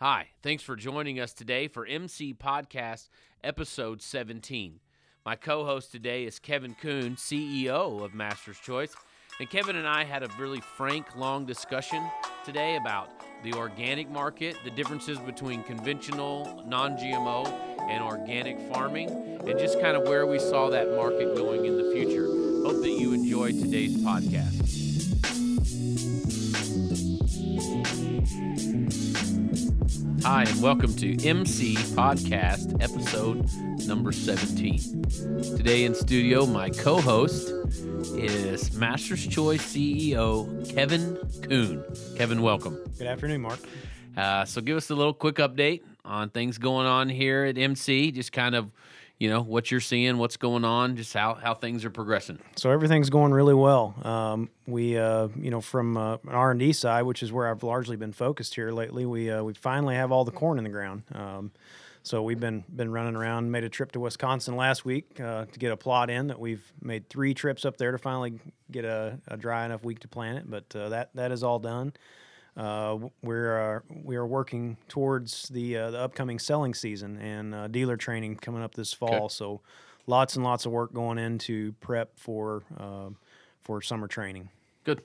Hi, thanks for joining us today for MC Podcast episode 17. My co host today is Kevin Kuhn, CEO of Master's Choice. And Kevin and I had a really frank, long discussion today about the organic market, the differences between conventional, non GMO, and organic farming, and just kind of where we saw that market going in the future. Hope that you enjoy today's podcast. Hi, and welcome to MC Podcast, episode number 17. Today in studio, my co host is Master's Choice CEO Kevin Kuhn. Kevin, welcome. Good afternoon, Mark. Uh, so, give us a little quick update on things going on here at MC, just kind of you know what you're seeing, what's going on, just how, how things are progressing. So everything's going really well. Um, we, uh, you know, from uh, an R and D side, which is where I've largely been focused here lately, we uh, we finally have all the corn in the ground. Um, so we've been been running around. Made a trip to Wisconsin last week uh, to get a plot in. That we've made three trips up there to finally get a, a dry enough week to plant it. But uh, that that is all done. Uh, we're uh, we are working towards the uh, the upcoming selling season and uh, dealer training coming up this fall. Okay. So lots and lots of work going into prep for uh, for summer training. Good,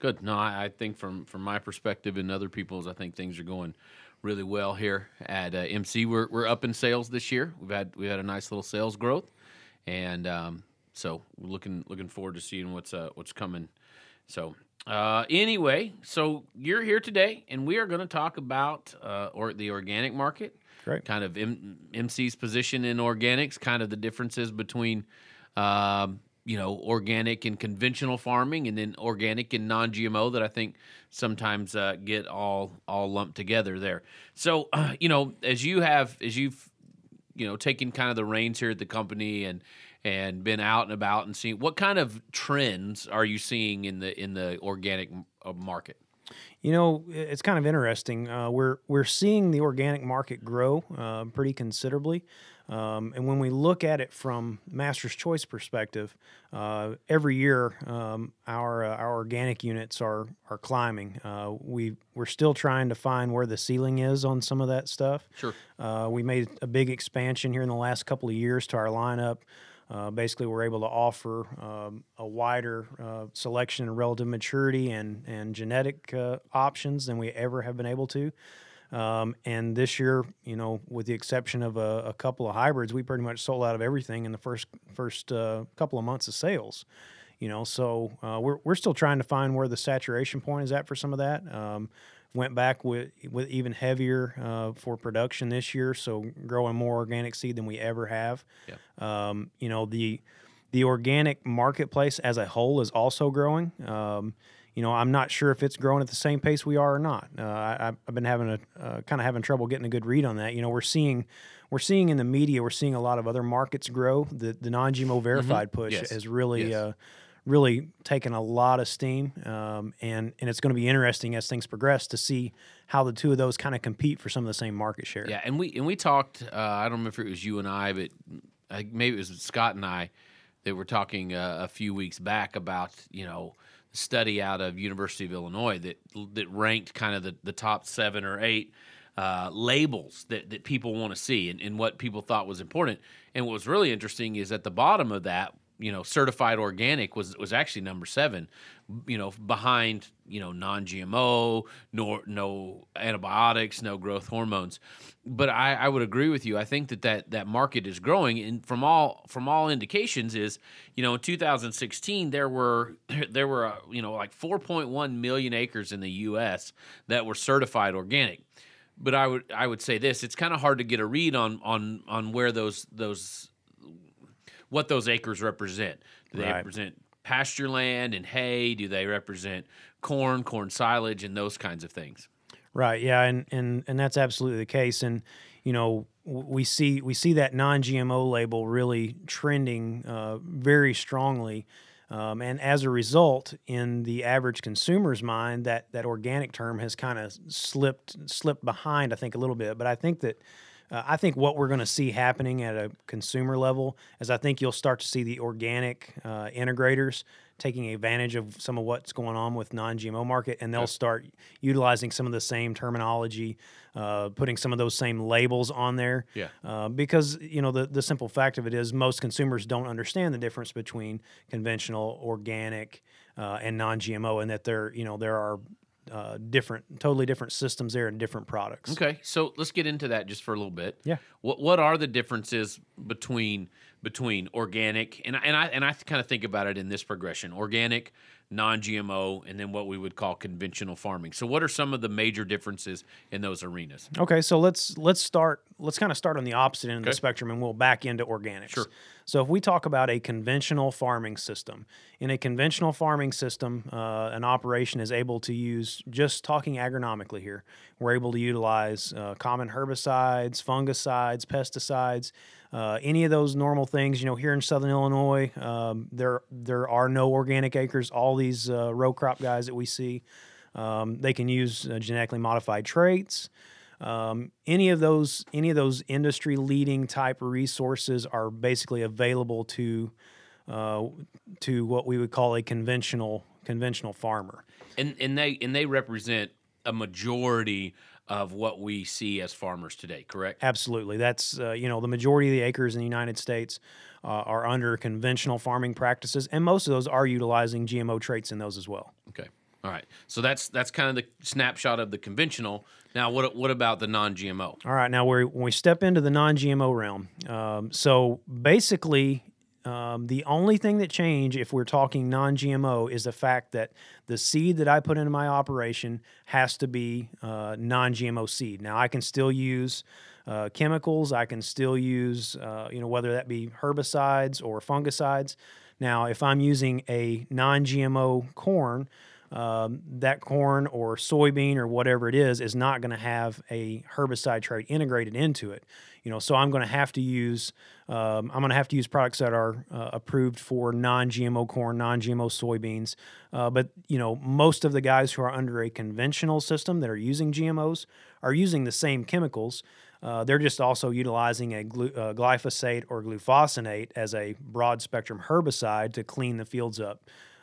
good. No, I, I, think from from my perspective and other people's, I think things are going really well here at uh, MC. We're we're up in sales this year. We've had we had a nice little sales growth, and um, so we're looking looking forward to seeing what's what's coming. So uh, anyway, so you're here today, and we are going to talk about uh, or the organic market. Great. Kind of M- MC's position in organics, kind of the differences between, um, you know, organic and conventional farming, and then organic and non-GMO that I think sometimes uh, get all all lumped together there. So, uh, you know, as you have as you've you know taken kind of the reins here at the company and and been out and about and seeing what kind of trends are you seeing in the in the organic uh, market? You know, it's kind of interesting. Uh, we're we're seeing the organic market grow uh, pretty considerably, um, and when we look at it from Master's Choice perspective, uh, every year um, our uh, our organic units are are climbing. Uh, we we're still trying to find where the ceiling is on some of that stuff. Sure. we made a big expansion here in the last couple of years to our lineup. Uh, basically, we're able to offer um, a wider uh, selection and relative maturity and, and genetic uh, options than we ever have been able to. Um, and this year, you know, with the exception of a, a, couple of hybrids, we pretty much sold out of everything in the first first uh, couple of months of sales. You know, so uh, we're we're still trying to find where the saturation point is at for some of that. Um, went back with with even heavier uh, for production this year, so growing more organic seed than we ever have. Yeah. Um, you know the the organic marketplace as a whole is also growing. Um, you know, I'm not sure if it's growing at the same pace we are or not. Uh, I, have been having a uh, kind of having trouble getting a good read on that. You know, we're seeing we're seeing in the media, we're seeing a lot of other markets grow. The the non-GMO verified mm-hmm. push yes. has really yes. Uh, really taken a lot of steam, um, and and it's going to be interesting as things progress to see how the two of those kind of compete for some of the same market share. Yeah, and we and we talked. Uh, I don't remember if it was you and I, but maybe it was Scott and I that were talking uh, a few weeks back about you know the study out of University of Illinois that that ranked kind of the, the top seven or eight. Uh, labels that, that people want to see and, and what people thought was important. And what was really interesting is at the bottom of that you know certified organic was was actually number seven you know behind you know non-gmo nor no antibiotics no growth hormones. But I, I would agree with you. I think that, that that market is growing and from all from all indications is you know in 2016 there were there were uh, you know like 4.1 million acres in the us that were certified organic. But I would I would say this: it's kind of hard to get a read on on on where those those what those acres represent. Do they right. represent pasture land and hay? Do they represent corn, corn silage, and those kinds of things? Right. Yeah, and and and that's absolutely the case. And you know, we see we see that non-GMO label really trending uh, very strongly. Um, and as a result, in the average consumer's mind, that, that organic term has kind of slipped slipped behind, I think, a little bit. But I think that uh, I think what we're going to see happening at a consumer level is I think you'll start to see the organic uh, integrators taking advantage of some of what's going on with non-GMO market, and they'll start utilizing some of the same terminology, uh, putting some of those same labels on there. Yeah. Uh, because you know the the simple fact of it is most consumers don't understand the difference between conventional, organic, uh, and non-GMO, and that there you know there are uh, different, totally different systems there and different products. Okay, so let's get into that just for a little bit. Yeah. What what are the differences between between organic and and I and I kind of think about it in this progression: organic, non-GMO, and then what we would call conventional farming. So, what are some of the major differences in those arenas? Okay, so let's let's start. Let's kind of start on the opposite end of the spectrum, and we'll back into organics. Sure. So if we talk about a conventional farming system, in a conventional farming system, uh, an operation is able to use just talking agronomically here. We're able to utilize uh, common herbicides, fungicides, pesticides, uh, any of those normal things. You know, here in Southern Illinois, um, there there are no organic acres. All these uh, row crop guys that we see, um, they can use uh, genetically modified traits. Um, any of those any of those industry leading type resources are basically available to uh, to what we would call a conventional conventional farmer. And and they and they represent a majority of what we see as farmers today. Correct? Absolutely, that's uh, you know the majority of the acres in the United States uh, are under conventional farming practices, and most of those are utilizing GMO traits in those as well. Okay. All right. So that's that's kind of the snapshot of the conventional. Now, what what about the non-GMO? All right, now we're, when we step into the non-GMO realm, um, so basically, um, the only thing that change if we're talking non-GMO is the fact that the seed that I put into my operation has to be uh, non-GMO seed. Now I can still use uh, chemicals. I can still use, uh, you know, whether that be herbicides or fungicides. Now, if I'm using a non-GMO corn, um, that corn or soybean or whatever it is is not going to have a herbicide trait integrated into it. You know, so I'm going to have to use um, I'm going to have to use products that are uh, approved for non-GMO corn, non-GMO soybeans. Uh, but you know, most of the guys who are under a conventional system that are using GMOs are using the same chemicals. Uh, they're just also utilizing a glu- uh, glyphosate or glufosinate as a broad spectrum herbicide to clean the fields up.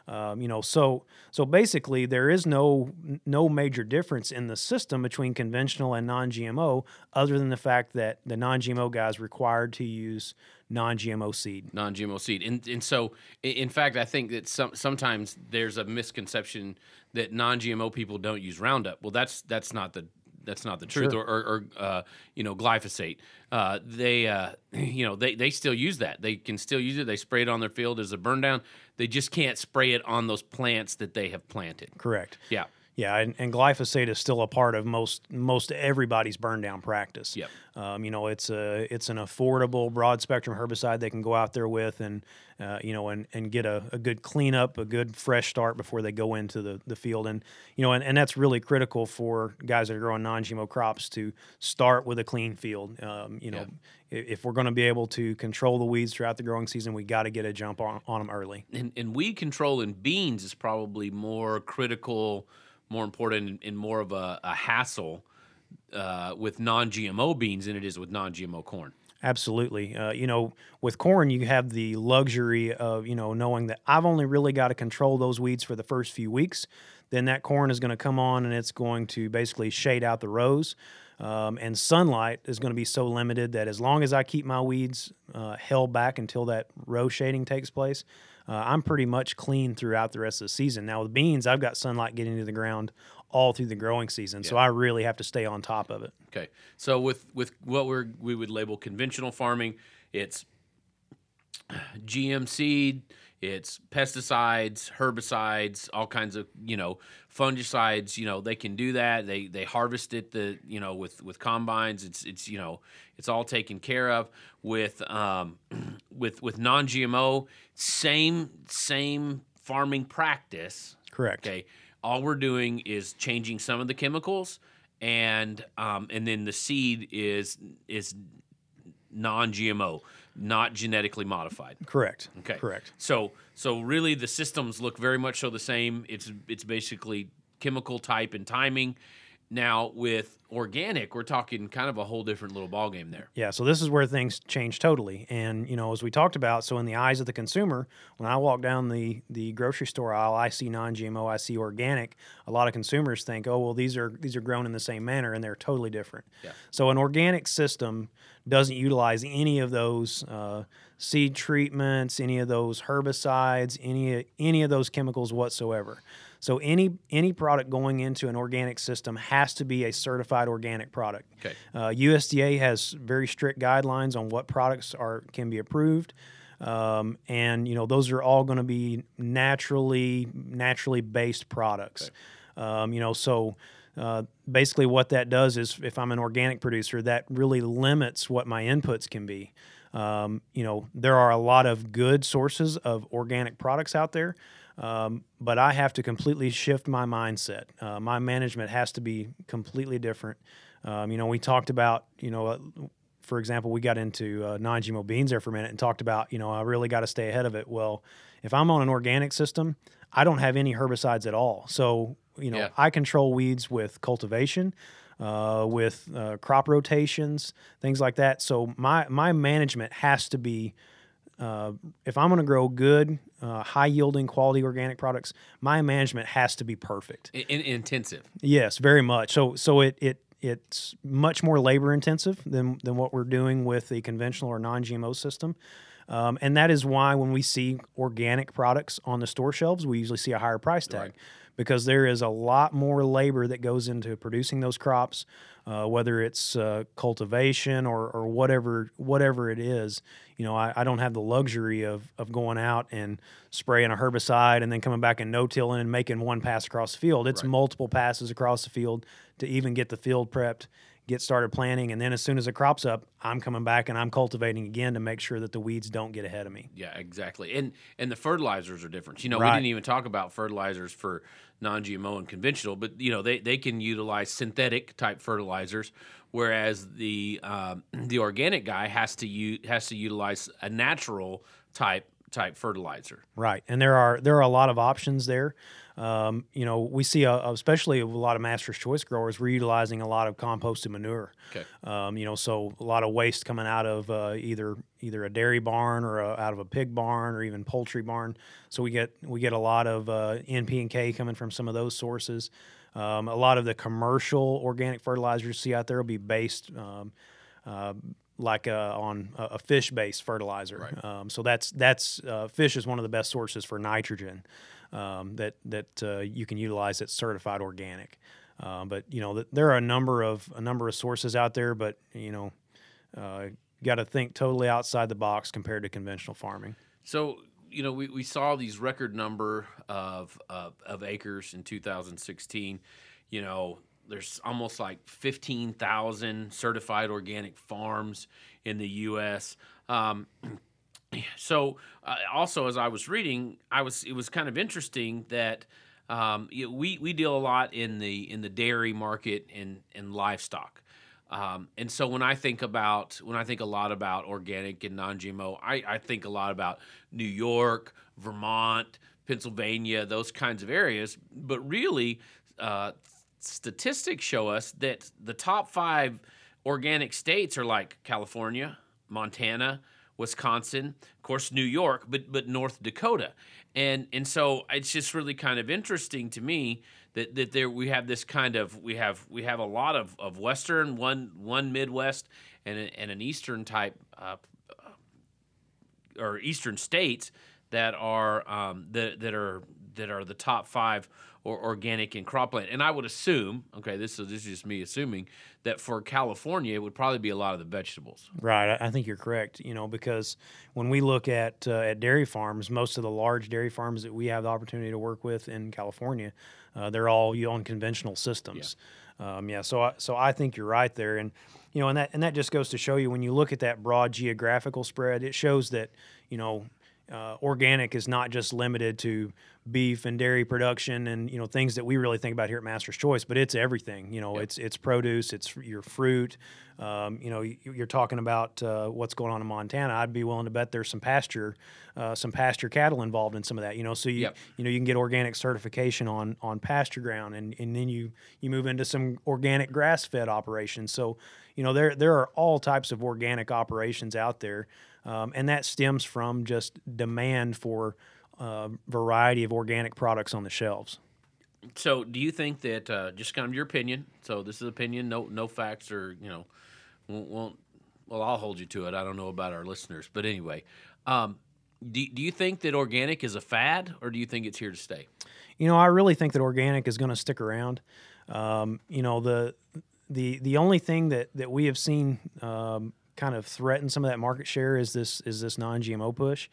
Um, you know, so so basically, there is no no major difference in the system between conventional and non-GMO, other than the fact that the non-GMO guys required to use non-GMO seed. non-GMO seed. And and so in fact, I think that some sometimes there's a misconception that non-GMO people don't use Roundup. Well, that's that's not the that's not the truth. Sure. Or, or, or uh, you know, glyphosate. Uh, they uh, you know they they still use that. They can still use it. They spray it on their field as a burn down. They just can't spray it on those plants that they have planted. Correct. Yeah. Yeah, and, and glyphosate is still a part of most most everybody's burn down practice. Yep. Um, you know, it's a it's an affordable broad spectrum herbicide they can go out there with and uh, you know and, and get a, a good cleanup, a good fresh start before they go into the, the field. And you know, and, and that's really critical for guys that are growing non GMO crops to start with a clean field. Um, you know, if we're going to be able to control the weeds throughout the growing season, we got to get a jump on, on them early. and, and weed control in beans is probably more critical, more important, and, more of a, a hassle uh, with non-GMO beans than it is with non-GMO corn. Absolutely. Uh, you know, with corn, you have the luxury of, you know, knowing that I've only really got to control those weeds for the first few weeks. Then that corn is going to come on and it's going to basically shade out the rows. Um, and sunlight is going to be so limited that as long as I keep my weeds uh, held back until that row shading takes place, uh, I'm pretty much clean throughout the rest of the season. Now, with beans, I've got sunlight getting to the ground all through the growing season. So I really have to stay on top of it. Okay, so with with what we're we would label conventional farming, it's GM seed, it's pesticides, herbicides, all kinds of you know fungicides. You know they can do that. They they harvest it the you know with with combines. It's it's you know it's all taken care of with um, with with non GMO. Same same farming practice. Correct. Okay. All we're doing is changing some of the chemicals, and um, and then the seed is is non-GMO, not genetically modified. Correct. Okay. Correct. So so really the systems look very much so the same. It's it's basically chemical type and timing, Now with organic, we're talking kind of a whole different little ballgame there. Yeah, so this is where things change totally. And you know, as we talked about, so in the eyes of the consumer, when I walk down the the grocery store aisle, I see non-GMO, I see organic. A lot of consumers think, "Oh, well, these are these are grown in the same manner," and they're totally different. Yeah. So an organic system doesn't utilize any of those uh, seed treatments, any of those herbicides, any any of those chemicals whatsoever. So any any product going into an organic system has to be a certified organic product. Okay. Uh, USDA has very strict guidelines on what products are can be approved, um, and you know those are all going to be naturally naturally based products. Um, you know, so uh, basically what that does is if I'm an organic producer, that really limits what my inputs can be. Um, you know, there are a lot of good sources of organic products out there. Um, but I have to completely shift my mindset. Uh, my management has to be completely different. Um, you know, we talked about, you know, uh, for example, we got into uh, non GMO beans there for a minute and talked about, you know, I really got to stay ahead of it. Well, if I'm on an organic system, I don't have any herbicides at all. So, you know, Yeah. I control weeds with cultivation. Uh, with uh, crop rotations, things like that. So my my management has to be uh, if I'm going to grow good, uh, high yielding, quality organic products, my management has to be perfect. In, in- intensive. Yes, very much. So so it it it's much more labor intensive than than what we're doing with the conventional or non-GMO system. Um, and that is why when we see organic products on the store shelves, we usually see a higher price tag Right. Because there is a lot more labor that goes into producing those crops, uh, whether it's uh, cultivation or, or whatever whatever it is. You know, I, I don't have the luxury of, of going out and spraying a herbicide and then coming back and no-tilling and making one pass across the field. It's Right. multiple passes across the field to even get the field prepped, get started planting, and then as soon as it crop's up, I'm coming back and I'm cultivating again to make sure that the weeds don't get ahead of me. Yeah, exactly. And and the fertilizers are different. You know, Right. we didn't even talk about fertilizers for non-GMO and conventional, but you know they, they can utilize synthetic type fertilizers, whereas the um, the organic guy has to u- has to utilize a natural type type fertilizer. Right, and there are there are a lot of options there. Um, you know, we see, a, especially a lot of master's choice growers, we're utilizing a lot of composted manure. Okay. Um, you know, so a lot of waste coming out of uh, either either a dairy barn or a, out of a pig barn or even poultry barn. So we get we get a lot of uh, NP and K coming from some of those sources. Um, a lot of the commercial organic fertilizers you see out there will be based um, uh, like uh, on a, a fish-based fertilizer. Right. Um, so that's that's uh, fish is one of the best sources for nitrogen um, that that uh, you can utilize that's certified organic. Um, but you know, th- there are a number of a number of sources out there, but you know, uh, got to think totally outside the box compared to conventional farming. So you know we, we saw these record number of, of of acres in 2016. You know, there's almost like 15,000 certified organic farms in the U.S. Um, so uh, also as I was reading, I was it was kind of interesting that um, you know, we we deal a lot in the in the dairy market and and livestock. Um, and so when I think about when I think a lot about organic and non-GMO, I, I think a lot about New York, Vermont, Pennsylvania, those kinds of areas. But really, uh, statistics show us that the top five organic states are like California, Montana, Wisconsin, of course New York, but but North Dakota. And and so it's just really kind of interesting to me that, that there we have this kind of we have we have a lot of, of western one one Midwest and, a, and an eastern type uh, or eastern states that are um, that, that are that are the top five or organic and cropland. And I would assume, okay, this is this is just me assuming that for California it would probably be a lot of the vegetables. Right, I think you're correct. You know, because when we look at uh, at dairy farms, most of the large dairy farms that we have the opportunity to work with in California, uh, they're all on conventional systems. Yeah. Um, yeah, so I, so I think you're right there, and you know, and that and that just goes to show you when you look at that broad geographical spread, it shows that you know. Uh, organic is not just limited to beef and dairy production and you know things that we really think about here at Master's Choice, but it's everything. You know, Yep. it's it's produce, it's your fruit. Um, you know, you- you're talking about uh, what's going on in Montana. I'd be willing to bet there's some pasture, uh, some pasture cattle involved in some of that. You know, so you Yep. you know you can get organic certification on on pasture ground, and and then you you move into some organic grass fed operations. So you know there there are all types of organic operations out there, um, and that stems from just demand for uh, variety of organic products on the shelves. So, do you think that uh, just kind of your opinion? So, this is opinion, no no facts, or you know, won't, won't well, I'll hold you to it. I don't know about our listeners, but anyway, um, do do you think that organic is a fad, or do you think it's here to stay? You know, I really think that organic is going to stick around. Um, you know, the the the only thing that that we have seen um, kind of threaten some of that market share is this is this non-GMO push.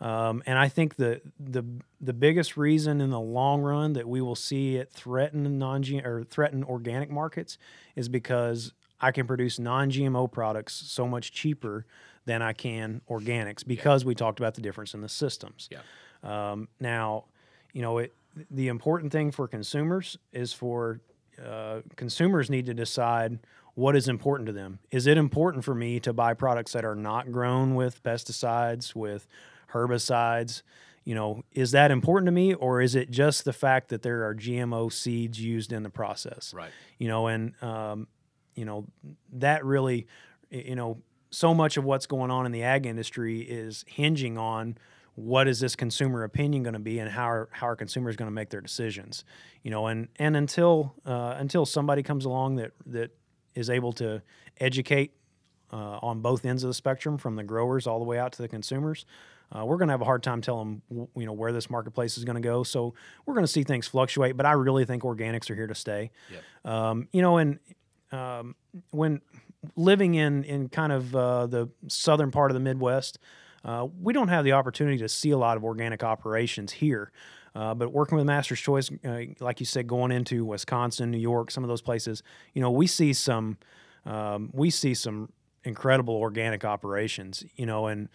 Um, and I think the the the biggest reason in the long run that we will see it threaten non or threaten organic markets is because I can produce non-GMO products so much cheaper than I can organics because we talked about the difference in the systems. Yeah. Um, now, you know, it, the important thing for consumers is for uh, consumers need to decide what is important to them. Is it important for me to buy products that are not grown with pesticides, with herbicides? You know, is that important to me, or is it just the fact that there are GMO seeds used in the process? Right. You know, and um, you know that really, you know, so much of what's going on in the ag industry is hinging on what is this consumer opinion going to be and how are, how are consumers going to make their decisions you know and and until uh, until somebody comes along that that is able to educate uh, on both ends of the spectrum from the growers all the way out to the consumers uh, we're going to have a hard time telling you know where this marketplace is going to go so we're going to see things fluctuate but i really think organics are here to stay Yep. um, you know and um, when living in in kind of uh, the southern part of the Midwest, uh, we don't have the opportunity to see a lot of organic operations here. Uh, but working with Master's Choice, uh, like you said, going into Wisconsin, New York, some of those places, you know, we see some um, we see some incredible organic operations. You know, and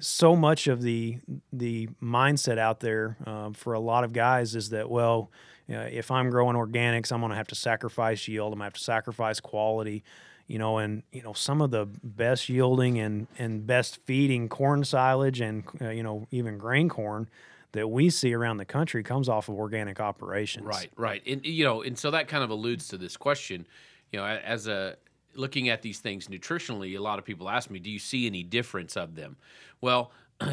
so much of the the mindset out there um, for a lot of guys is that well, uh, if I'm growing organics, I'm going to have to sacrifice yield. I'm going to have to sacrifice quality. You know, and you know some of the best yielding and and best feeding corn silage and uh, you know even grain corn that we see around the country comes off of organic operations. Right, right, and you know, and so that kind of alludes to this question. You know, as a looking at these things nutritionally, a lot of people ask me, "Do you see any difference of them?" Well,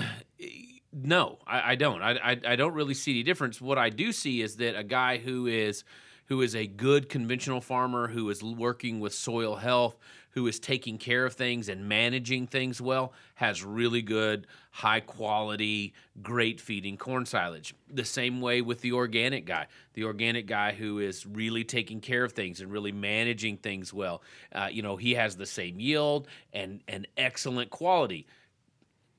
no, I, I don't. I, I I don't really see any difference. What I do see is that a guy who is who is a good conventional farmer who is working with soil health who is taking care of things and managing things well has really good high quality great feeding corn silage. The same way with the organic guy. The organic guy who is really taking care of things and really managing things well. Uh, you know he has the same yield and and excellent quality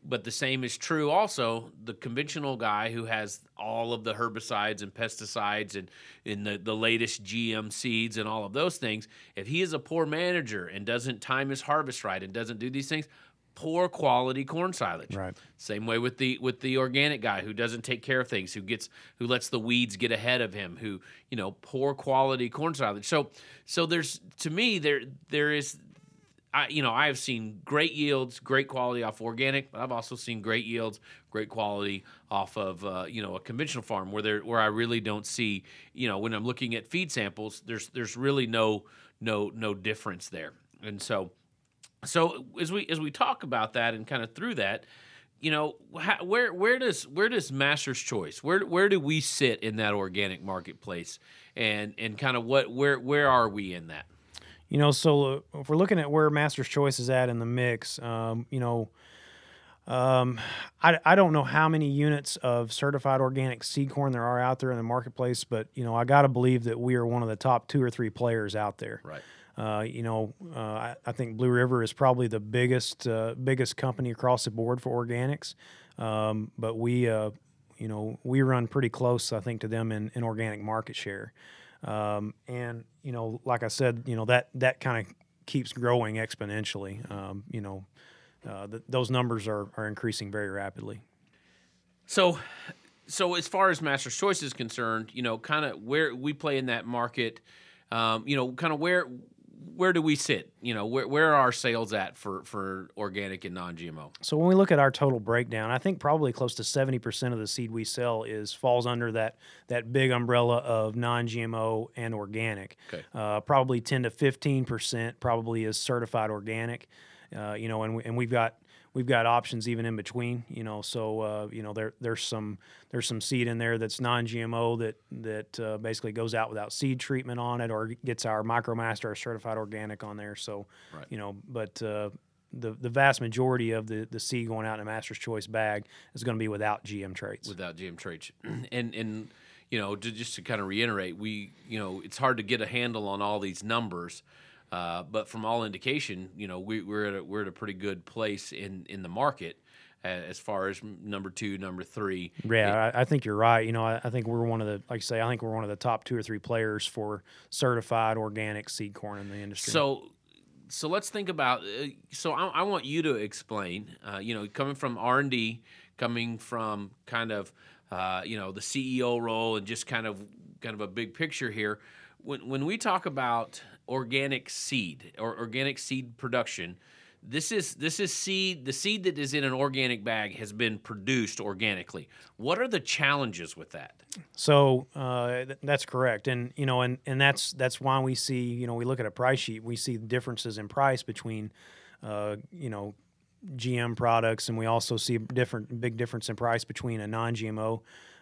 but the same is true also the conventional guy who has all of the herbicides and pesticides and in the, the latest gm seeds and all of those things if he is a poor manager and doesn't time his harvest right and doesn't do these things poor quality corn silage Right. same way with the with the organic guy who doesn't take care of things who gets who lets the weeds get ahead of him who you know poor quality corn silage so so there's to me there there is I, you know, I have seen great yields, great quality off organic, but I've also seen great yields, great quality off of uh, you know a conventional farm where there where I really don't see you know when I'm looking at feed samples, there's there's really no no no difference there, and so so as we as we talk about that and kind of through that, you know, how, where where does where does Master's Choice where where do we sit in that organic marketplace, and and kind of what where where are we in that? You know, so uh, if we're looking at where Master's Choice is at in the mix, um, you know, um, I, I don't know how many units of certified organic seed corn there are out there in the marketplace, but you know, I got to believe that we are one of the top two or three players out there. Right. Uh, you know, uh, I, I think Blue River is probably the biggest uh, biggest company across the board for organics, um, but we, uh, you know, we run pretty close, I think, to them in, in organic market share. Um, and you know, like I said, you know that that kind of keeps growing exponentially. Um, you know, uh, th- those numbers are are increasing very rapidly. So, so as far as Master's Choice is concerned, you know, kind of where we play in that market, um, you know, kind of where where do we sit? You know, where where are our sales at for for organic and non-GMO? So when we look at our total breakdown, I think probably close to seventy percent of the seed we sell is falls under that that big umbrella of non-GMO and organic. Okay. Uh, probably ten to fifteen percent probably is certified organic. Uh, you know, and we, and we've got we've got options even in between. You know, so uh, you know there there's some there's some seed in there that's non-GMO that that uh, basically goes out without seed treatment on it, or gets our MicroMaster or certified organic on there. So Right. you know, but uh, the the vast majority of the the seed going out in a Master's Choice bag is going to be without GM traits. without GM traits. and and you know, to, just to kind of reiterate, we you know it's hard to get a handle on all these numbers, uh, but from all indication, you know, we, we're at a, we're at a pretty good place in in the market as far as number two, number three. Yeah, I, I think you're right. You know, I, I think we're one of the, like I say, I think we're one of the top two or three players for certified organic seed corn in the industry. So, so let's think about. Uh, so I, I want you to explain. Uh, you know, coming from R and D, coming from kind of uh, you know the CEO role, and just kind of kind of a big picture here. When when we talk about organic seed or organic seed production. This is this is seed. The seed that is in an organic bag has been produced organically. What are the challenges with that? So uh, th- that's correct, and you know, and and that's that's why we see, you know, we look at a price sheet, we see differences in price between, uh, you know, GM products, and we also see different big difference in price between a non-GMO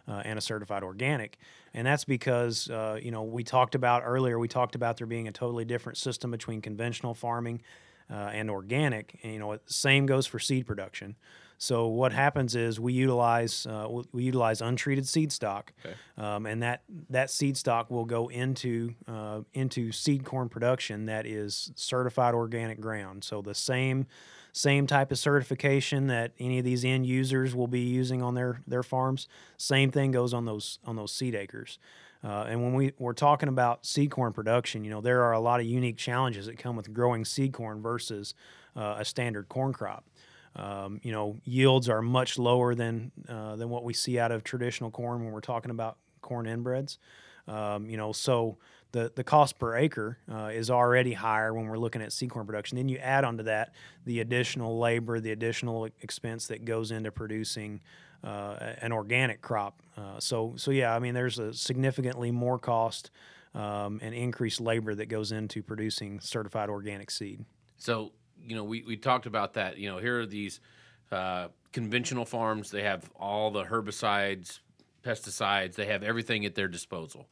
uh, and a certified organic, and that's because uh, you know we talked about earlier, we talked about there being a totally different system between conventional farming uh, and organic, and you know, same goes for seed production. So what happens is we utilize uh, we- we utilize untreated seed stock, Okay. um, and that that seed stock will go into uh, into seed corn production that is certified organic ground. So the same same type of certification that any of these end users will be using on their their farms. Same thing goes on those on those seed acres. Uh, and when we, we're talking about seed corn production, you know, there are a lot of unique challenges that come with growing seed corn versus uh, a standard corn crop. Um, you know, yields are much lower than uh, than what we see out of traditional corn when we're talking about corn inbreds. Um, you know, so the the cost per acre uh, is already higher when we're looking at seed corn production. Then you add onto that the additional labor, the additional expense that goes into producing uh, an organic crop. Uh, so so yeah, I mean, there's a significantly more cost um, and increased labor that goes into producing certified organic seed. So, you know, we, we talked about that. You know, here are these uh, conventional farms. They have all the herbicides, pesticides, they have everything at their disposal.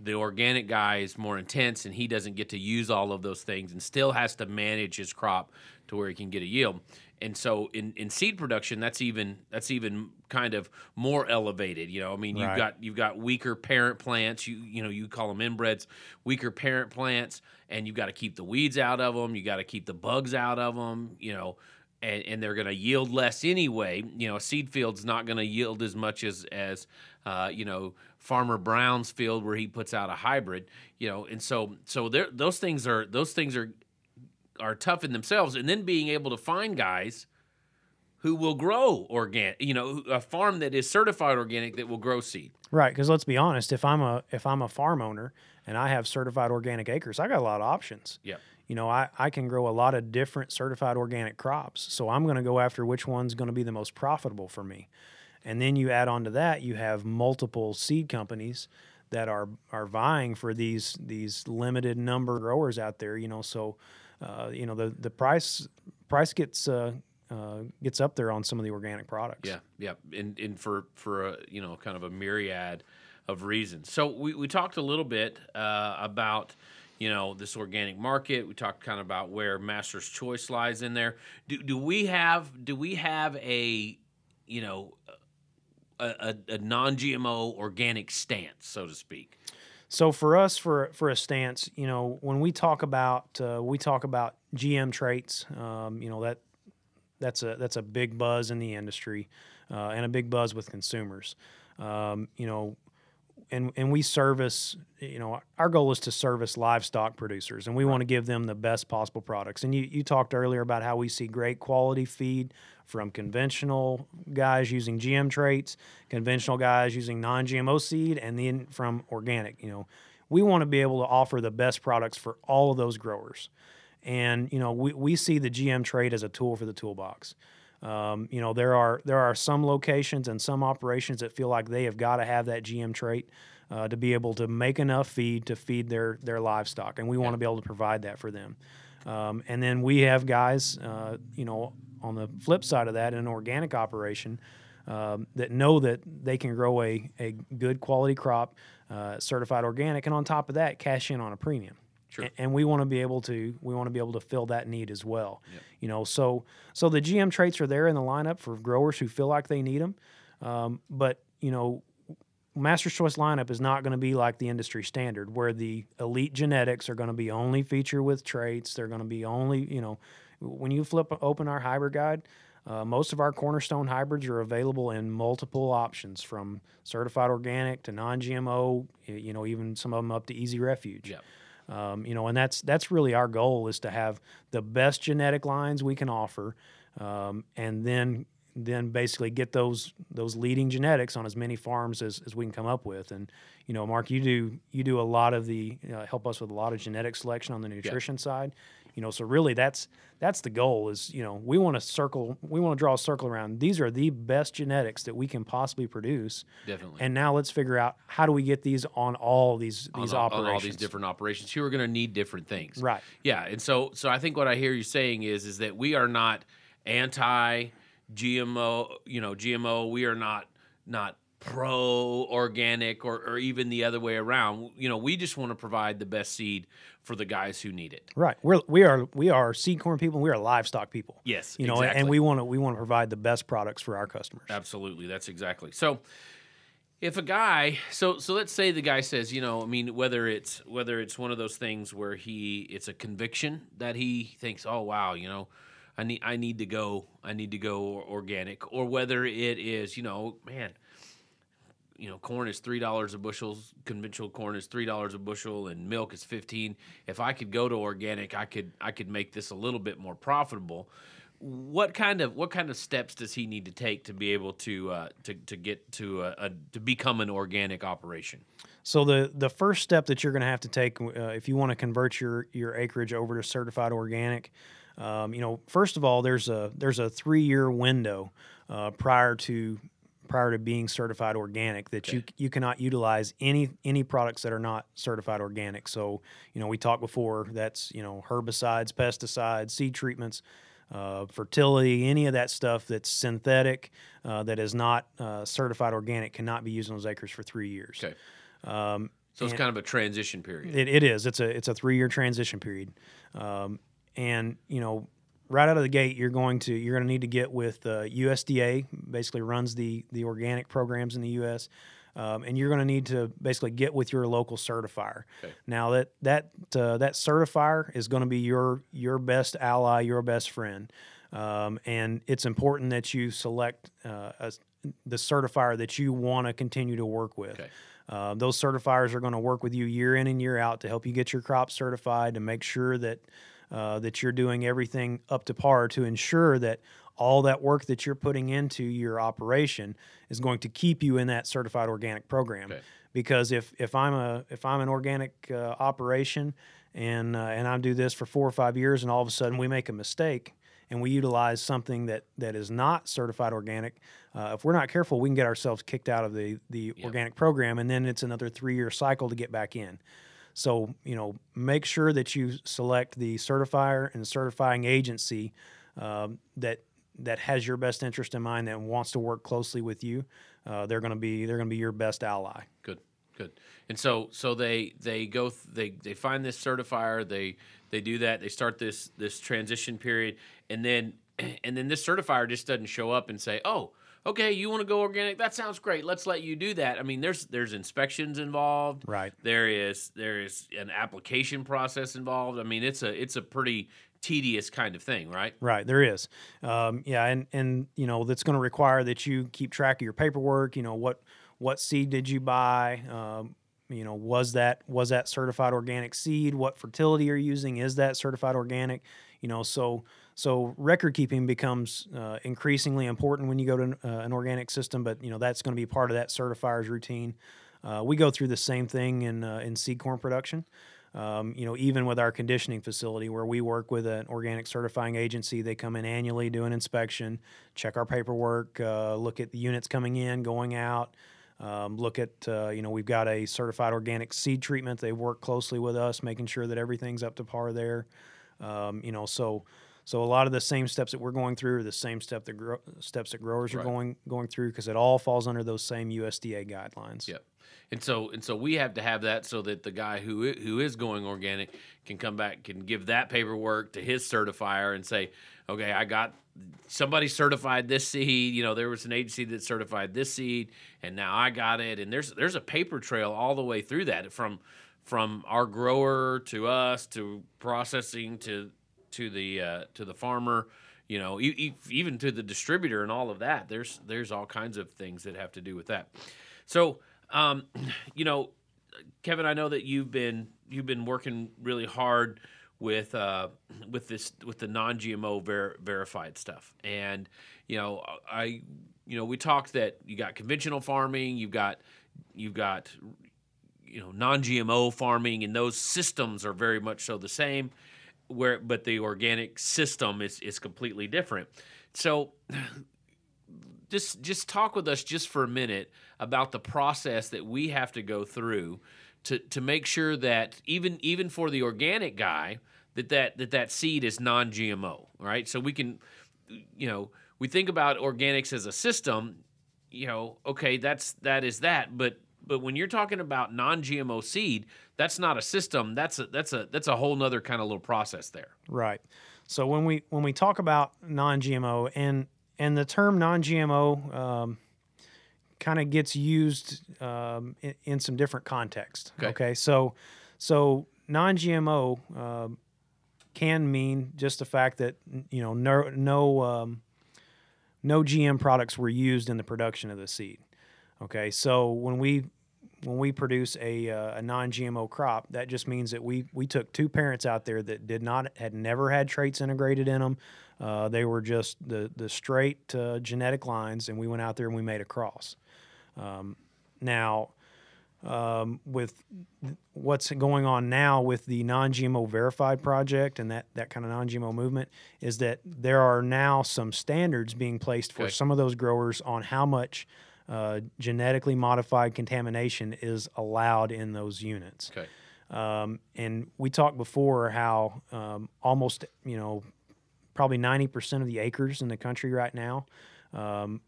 The organic guy is more intense and he doesn't get to use all of those things and still has to manage his crop to where he can get a yield. And so in, in seed production, that's even that's even kind of more elevated. You know, I mean, you've Right. got you've got weaker parent plants. You you know you call them inbreds, weaker parent plants, and you've got to keep the weeds out of them. You got to keep the bugs out of them. You know, and, and they're going to yield less anyway. You know, a seed field's not going to yield as much as as uh, you know Farmer Brown's field where he puts out a hybrid. You know, and so so there those things are those things are are tough in themselves, and then being able to find guys who will grow organic, you know, a farm that is certified organic that will grow seed. Right, because let's be honest, if I'm a if I'm a farm owner and I have certified organic acres, I got a lot of options. Yeah. You know, I, I can grow a lot of different certified organic crops. So I'm going to go after which one's going to be the most profitable for me. And then you add on to that, you have multiple seed companies that are are vying for these these limited number of growers out there. You know, so uh, you know the the price price gets uh, uh, gets up there on some of the organic products. Yeah, yeah, and and for for a you know kind of a myriad of reasons. So we we talked a little bit uh, about you know this organic market. We talked kind of about where Master's Choice lies in there. Do do we have do we have a you know a, a, a non-GMO organic stance, so to speak? So for us, for for a stance, you know, when we talk about uh, we talk about GM traits, um, you know that that's a that's a big buzz in the industry, uh, and a big buzz with consumers. Um, you know, and and we service you know our goal is to service livestock producers and we want to give them the best possible products. And you, you talked earlier about how we see great quality feed from conventional guys using gm traits conventional guys using non-gmo seed and then from organic you know. We want to be able to offer the best products for all of those growers. And you know we, we see the gm trait as a tool for the toolbox um, you know, there are there are some locations and some operations that feel like they have got to have that GM trait uh, to be able to make enough feed to feed their their livestock, and we want to be able to provide that for them. Um, and then we have guys, uh, you know, on the flip side of that, in an organic operation. Um, that know that they can grow a, a good quality crop, uh, certified organic, and on top of that, cash in on a premium. Sure. And we want to be able to we want to be able to fill that need as well. Yep. You know, so so the GM traits are there in the lineup for growers who feel like they need them. Um, but you know, Master's Choice lineup is not going to be like the industry standard, where the elite genetics are going to be only featured with traits. They're going to be only you know, when you flip open our hybrid guide. Uh, most of our cornerstone hybrids are available in multiple options from certified organic to non-GMO, you know, even some of them up to easy refuge. Yep. Um, you know, and that's that's really our goal is to have the best genetic lines we can offer, um, and then then basically get those those leading genetics on as many farms as, as we can come up with. And you know, Mark, you do you do a lot of the uh, help us with a lot of genetic selection on the nutrition yeah. side you know so really that's that's the goal is you know we want to circle we want to draw a circle around these are the best genetics that we can possibly produce. Definitely. And now let's figure out how do we get these on all these these on, operations on all these different operations. Who are going to need different things. Right. Yeah and so so i think what i hear you saying is is that we are not anti gmo you know gmo we are not not pro organic or, or even the other way around. You know, we just want to provide the best seed for the guys who need it. Right. We're we are we are seed corn people. We are livestock people. Yes. You know, exactly. and we want to we want to provide the best products for our customers. Absolutely. That's exactly. So if a guy so so let's say the guy says you know i mean whether it's whether it's one of those things where he it's a conviction that he thinks oh wow you know i need i need to go i need to go organic or whether it is you know man you know, corn is three dollars a bushel. Conventional corn is three dollars a bushel, and milk is fifteen. If I could go to organic, I could I could make this a little bit more profitable. What kind of what kind of steps does he need to take to be able to uh, to to get to a, a, to become an organic operation? So the the first step that you're going to have to take uh, if you want to convert your your acreage over to certified organic, um, you know, first of all, there's a there's a three year window uh, prior to prior to being certified organic that okay. you you cannot utilize any any products that are not certified organic. So you know we talked before that's you know herbicides, pesticides, seed treatments. Uh, fertility, any of that stuff that's synthetic, uh, that is not uh, certified organic, cannot be used on those acres for three years. Okay. Um, so it's kind of a transition period. It, it is. It's a it's a three year transition period, um, and you know right out of the gate, you're going to you're going to need to get with uh, USDA. Basically, runs the the organic programs in the U.S. Um, and you're going to need to basically get with your local certifier. Okay. Now that that uh, that certifier is going to be your your best ally, your best friend, um, and it's important that you select uh, a, the certifier that you want to continue to work with. Okay. Uh, those certifiers are going to work with you year in and year out to help you get your crop certified to make sure that uh, that you're doing everything up to par to ensure that all that work that you're putting into your operation is going to keep you in that certified organic program. Okay. Because if, if I'm a if I'm an organic uh, operation and uh, and I do this for four or five years and all of a sudden we make a mistake and we utilize something that that is not certified organic, uh, if we're not careful, we can get ourselves kicked out of the the yep. organic program, and then it's another three year cycle to get back in. So, you know, make sure that you select the certifier and certifying agency um, that that has your best interest in mind that wants to work closely with you. Uh, they're going to be they're going to be your best ally. Good, good. And so so they they go th- they they find this certifier. They they do that. They start this this transition period, and then and then this certifier just doesn't show up and say, oh okay, you want to go organic? That sounds great. Let's let you do that. I mean, there's there's inspections involved. Right. There is there is an application process involved. I mean, it's a it's a pretty tedious kind of thing, right? Right, there is. Um, yeah, and and you know that's going to require that you keep track of your paperwork. You know what what seed did you buy? Um, you know, was that was that certified organic seed? What fertility are you using? Is that certified organic? You know, so so record keeping becomes uh, increasingly important when you go to uh, an organic system, but you know that's going to be part of that certifier's routine. Uh, we go through the same thing in uh, in seed corn production. Um, you know, even with our conditioning facility where we work with an organic certifying agency, they come in annually, do an inspection, check our paperwork, uh, look at the units coming in, going out. Um, look at, uh, you know, we've got a certified organic seed treatment. They work closely with us, making sure that everything's up to par there. Um, you know, so so a lot of the same steps that we're going through are the same step that gro- steps that growers are going going through because it all falls under those same USDA guidelines. Yep. And so and so we have to have that so that the guy who who is going organic can come back can give that paperwork to his certifier and say, okay, I got somebody certified this seed. You know, there was an agency that certified this seed, and now I got it. And there's there's a paper trail all the way through that from from our grower to us to processing to to the uh, to the farmer. You know, even to the distributor and all of that. There's there's all kinds of things that have to do with that. So, um, you know, Kevin, I know that you've been you've been working really hard with uh, with this with the non-GMO ver- verified stuff, and you know, I you know we talked that you got conventional farming, you've got you've got you know non-GMO farming, and those systems are very much so the same. Where but the organic system is is completely different. So just just talk with us just for a minute about the process that we have to go through to to make sure that even even for the organic guy that that that, that seed is non-GMO, right? So we can you know, we think about organics as a system, you know, okay, that's that is that, but but when you're talking about non-GMO seed, that's not a system. That's a that's a that's a whole nother kind of little process there. Right. So when we when we talk about non-GMO and and the term non-GMO um, kind of gets used um, in, in some different contexts. Okay. So so non-GMO um, can mean just the fact that you know no no um, no GM products were used in the production of the seed. Okay. So when we when we produce a, uh, a non-GMO crop, that just means that we we took two parents out there that did not had never had traits integrated in them. Uh, they were just the the straight uh, genetic lines, and we went out there and we made a cross. Um, now, um, with th- what's going on now with the non-GMO verified project and that that kind of non-GMO movement is that there are now some standards being placed for Okay. some of those growers on how much uh, genetically modified contamination is allowed in those units. Okay. Um, and we talked before how um, almost, you know, probably 90% of the acres in the country right now um,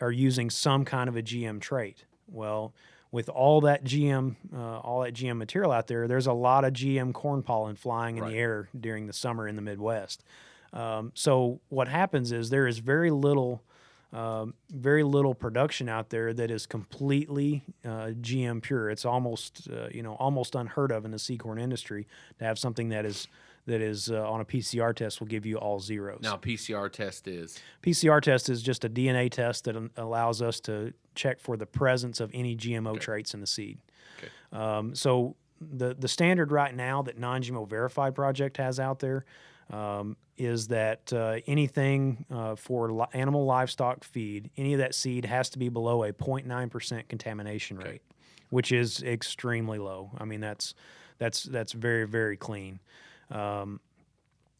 are using some kind of a GM trait. Well, with all that GM, uh, all that GM material out there, there's a lot of GM corn pollen flying in Right. the air during the summer in the Midwest. Um, so what happens is there is very little, um, very little production out there that is completely uh, GM pure. It's almost, uh, you know, almost unheard of in the seed corn industry to have something that is that is uh, on a PCR test will give you all zeros. Now PCR test is PCR test is just a DNA test that allows us to check for the presence of any GMO traits in the seed. Okay. Um, so the the standard right now that non-GMO verified project has out there um, is that uh, anything uh, for li- animal livestock feed, any of that seed has to be below a 0.9% contamination Okay. rate, which is extremely low. I mean that's that's that's very very clean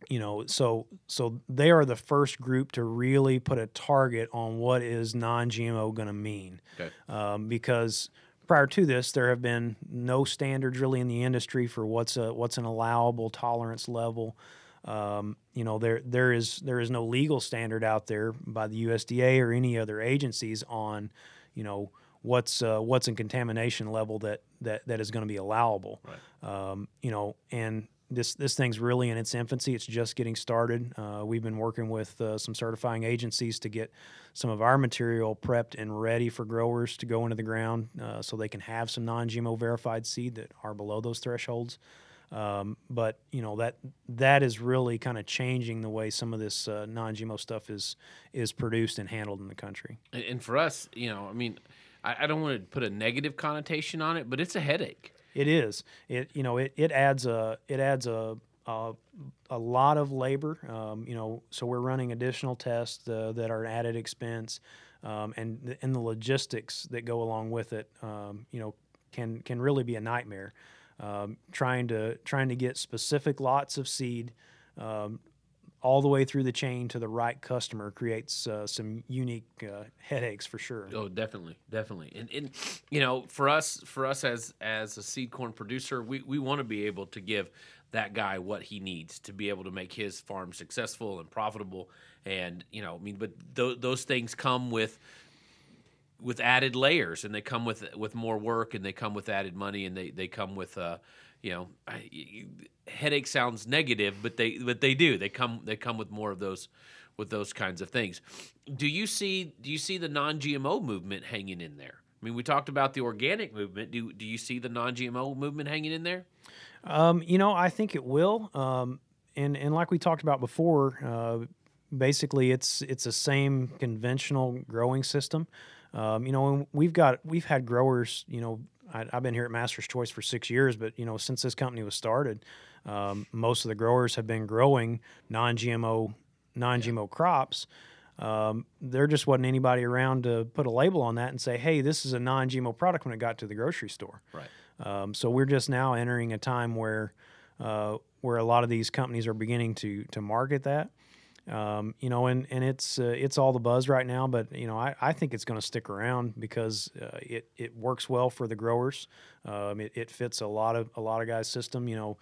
you know so so they are the first group to really put a target on what is non-gmo going to mean okay. um, because prior to this there have been no standards really in the industry for what's a what's an allowable tolerance level um, you know there there is there is no legal standard out there by the USDA or any other agencies on you know what's uh, what's a contamination level that that that is going to be allowable um, you know and this this thing's really in its infancy. It's just getting started. Uh, we've been working with uh, some certifying agencies to get some of our material prepped and ready for growers to go into the ground, uh, so they can have some non-GMO verified seed that are below those thresholds. Um, but you know that that is really kind of changing the way some of this uh, non-GMO stuff is is produced and handled in the country. And, and for us, you know, I mean, I, I don't want to put a negative connotation on it, but it's a headache. It is. It you know it, it adds a it adds a a, a lot of labor. Um, you know, so we're running additional tests uh, that are an added expense, um, and and the logistics that go along with it. Um, you know, can can really be a nightmare. Um, trying to trying to get specific lots of seed um, all the way through the chain to the right customer creates uh, some unique uh, headaches for sure. Oh, definitely, definitely. And, and you know, for us, for us as as a seed corn producer, we, we want to be able to give that guy what he needs to be able to make his farm successful and profitable. And you know, I mean, but th- those things come with with added layers, and they come with with more work, and they come with added money, and they they come with uh, you know, I, headache sounds negative, but they but they do. They come they come with more of those with those kinds of things. Do you see do you see the non-GMO movement hanging in there? I mean, we talked about the organic movement. Do do you see the non-GMO movement hanging in there? Um, you know, I think it will. Um, and and like we talked about before, uh, basically it's it's the same conventional growing system. Um, you know, we've got we've had growers, you know, I, have been here at Master's Choice for six years, but you know, since this company was started, um, most of the growers have been growing non-GMO non-GMO yeah. crops. Um, there just wasn't anybody around to put a label on that and say, "Hey, this is a non-GMO product." When it got to the grocery store, right? Um, so we're just now entering a time where uh, where a lot of these companies are beginning to to market that. Um, you know, and and it's uh, it's all the buzz right now, but you know, I, I think it's going to stick around because uh, it it works well for the growers. Um, it, it fits a lot of a lot of guys' system. You know,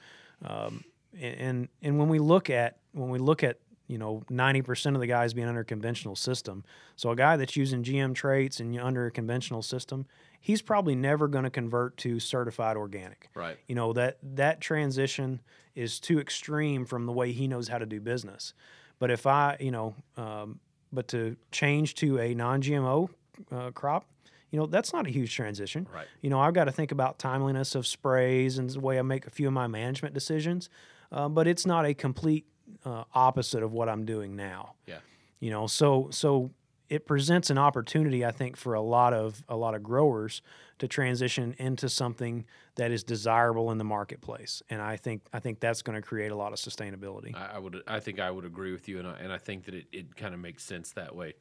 um, and and when we look at when we look at you know 90% of the guys being under a conventional system so a guy that's using gm traits and you're under a conventional system he's probably never going to convert to certified organic right you know that that transition is too extreme from the way he knows how to do business but if I, you know, um, but to change to a non-GMO uh, crop, you know, that's not a huge transition. Right. You know, I've got to think about timeliness of sprays and the way I make a few of my management decisions, uh, but it's not a complete uh, opposite of what I'm doing now. Yeah. You know, so so it presents an opportunity, I think, for a lot of a lot of growers to transition into something that is desirable in the marketplace, and I think I think that's going to create a lot of sustainability. I, would I think I would agree with you, and I, and I think that it, it kind of makes sense that way.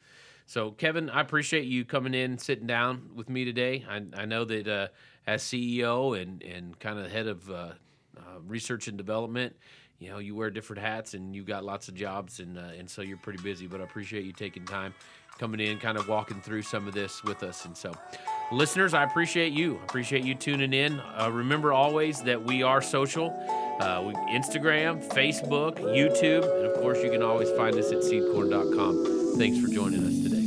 So, Kevin, I appreciate you coming in, sitting down with me today. I, I know that uh, as CEO and and kind of head of uh, uh, research and development, you know, you wear different hats and you've got lots of jobs, and uh, and so you're pretty busy. But I appreciate you taking time coming in, kind of walking through some of this with us. And so, listeners, I appreciate you. Appreciate you tuning in. Uh, remember always that we are social. Uh, we, Instagram, Facebook, YouTube, and of course, you can always find us at seedcorn.com. Thanks for joining us today.